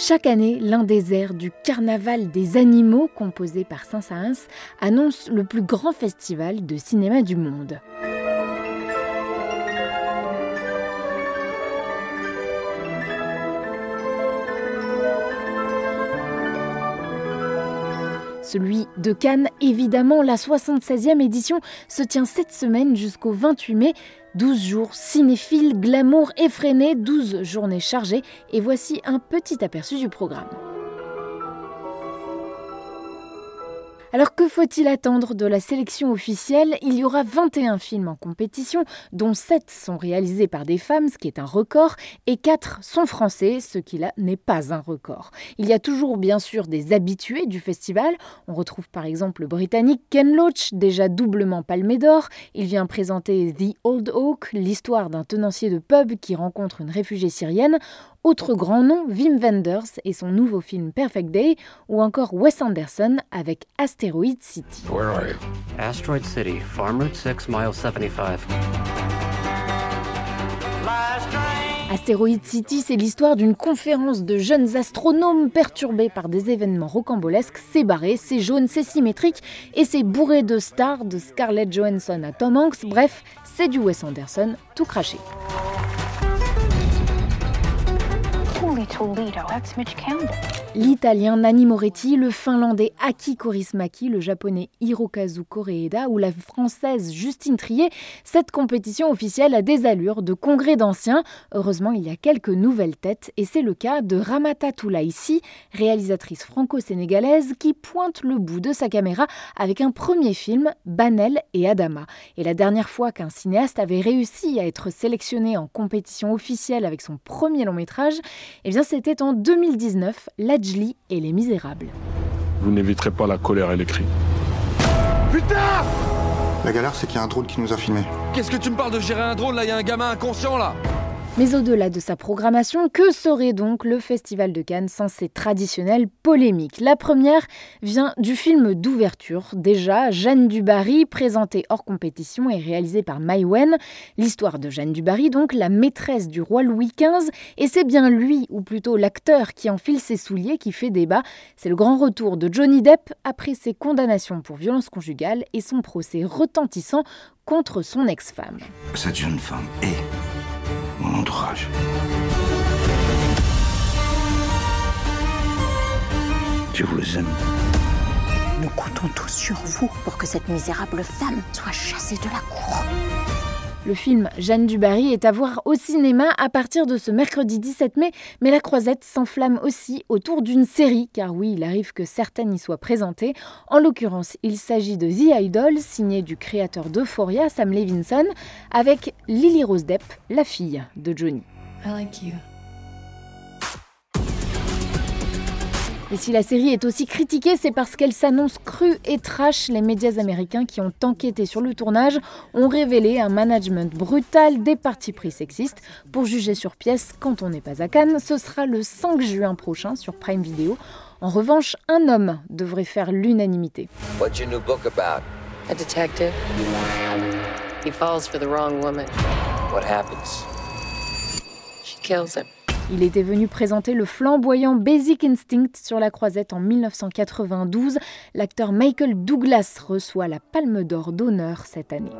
Chaque année, l'un des airs du Carnaval des animaux, composé par Saint-Saëns, annonce le plus grand festival de cinéma du monde. Celui de Cannes, évidemment, la 76e édition se tient cette semaine jusqu'au 28 mai. 12 jours cinéphiles, glamour effréné, 12 journées chargées, et voici un petit aperçu du programme. Alors que faut-il attendre de la sélection officielle? Il y aura 21 films en compétition, dont 7 sont réalisés par des femmes, ce qui est un record, et 4 sont français, ce qui là n'est pas un record. Il y a toujours bien sûr des habitués du festival. On retrouve par exemple le britannique Ken Loach, déjà doublement palmé d'or. Il vient présenter The Old Oak, l'histoire d'un tenancier de pub qui rencontre une réfugiée syrienne. Autre grand nom, Wim Wenders et son nouveau film Perfect Day, ou encore Wes Anderson avec Asteroid City. Where are you? Asteroid City, Farm Route 6, mile 75. Asteroid City, c'est l'histoire d'une conférence de jeunes astronomes perturbés par des événements rocambolesques. C'est barré, c'est jaune, c'est symétrique et c'est bourré de stars, de Scarlett Johansson à Tom Hanks. Bref, c'est du Wes Anderson tout craché. Toledo. That's Mitch Campbell. L'italien Nanni Moretti, le finlandais Aki Korismaki, le japonais Hirokazu Koreeda ou la française Justine Trier, cette compétition officielle a des allures de congrès d'anciens. Heureusement, il y a quelques nouvelles têtes et c'est le cas de Ramata Toulaïsi, réalisatrice franco-sénégalaise qui pointe le bout de sa caméra avec un premier film, Banel et Adama. Et la dernière fois qu'un cinéaste avait réussi à être sélectionné en compétition officielle avec son premier long métrage, eh bien c'était en 2019, Et les Misérables. Vous n'éviterez pas la colère et les cris. Putain La galère, c'est qu'il y a un drôle qui nous a filmés. Qu'est-ce que tu me parles de gérer un drôle là? Il y a un gamin inconscient là mais au-delà de sa programmation, que serait donc le Festival de Cannes sans ses traditionnelles polémiques? La première vient du film d'ouverture. Déjà, Jeanne Dubarry, présentée hors compétition et réalisée par Maïwen. L'histoire de Jeanne Dubarry, donc la maîtresse du roi Louis XV. Et c'est bien lui, ou plutôt l'acteur qui enfile ses souliers, qui fait débat. C'est le grand retour de Johnny Depp après ses condamnations pour violence conjugale et son procès retentissant contre son ex-femme. Cette jeune femme est Je vous aime. Nous comptons tous sur vous pour que cette misérable femme soit chassée de la cour. Le film Jeanne Dubarry est à voir au cinéma à partir de ce mercredi 17 mai, mais la croisette s'enflamme aussi autour d'une série, car oui, il arrive que certaines y soient présentées. En l'occurrence, il s'agit de The Idol, signé du créateur d'Euphoria, Sam Levinson, avec Lily Rose Depp, la fille de Johnny. Et si la série est aussi critiquée, c'est parce qu'elle s'annonce crue et trash. Les médias américains qui ont enquêté sur le tournage ont révélé un management brutal des partis pris sexistes. Pour juger sur pièce quand on n'est pas à Cannes, ce sera le 5 juin prochain sur Prime Video. En revanche, un homme devrait faire l'unanimité. What's your new book about? A detective. He falls for the wrong woman. What happens? She kills him. Il était venu présenter le flamboyant Basic Instinct sur la croisette en 1992. L'acteur Michael Douglas reçoit la Palme d'Or d'honneur cette année.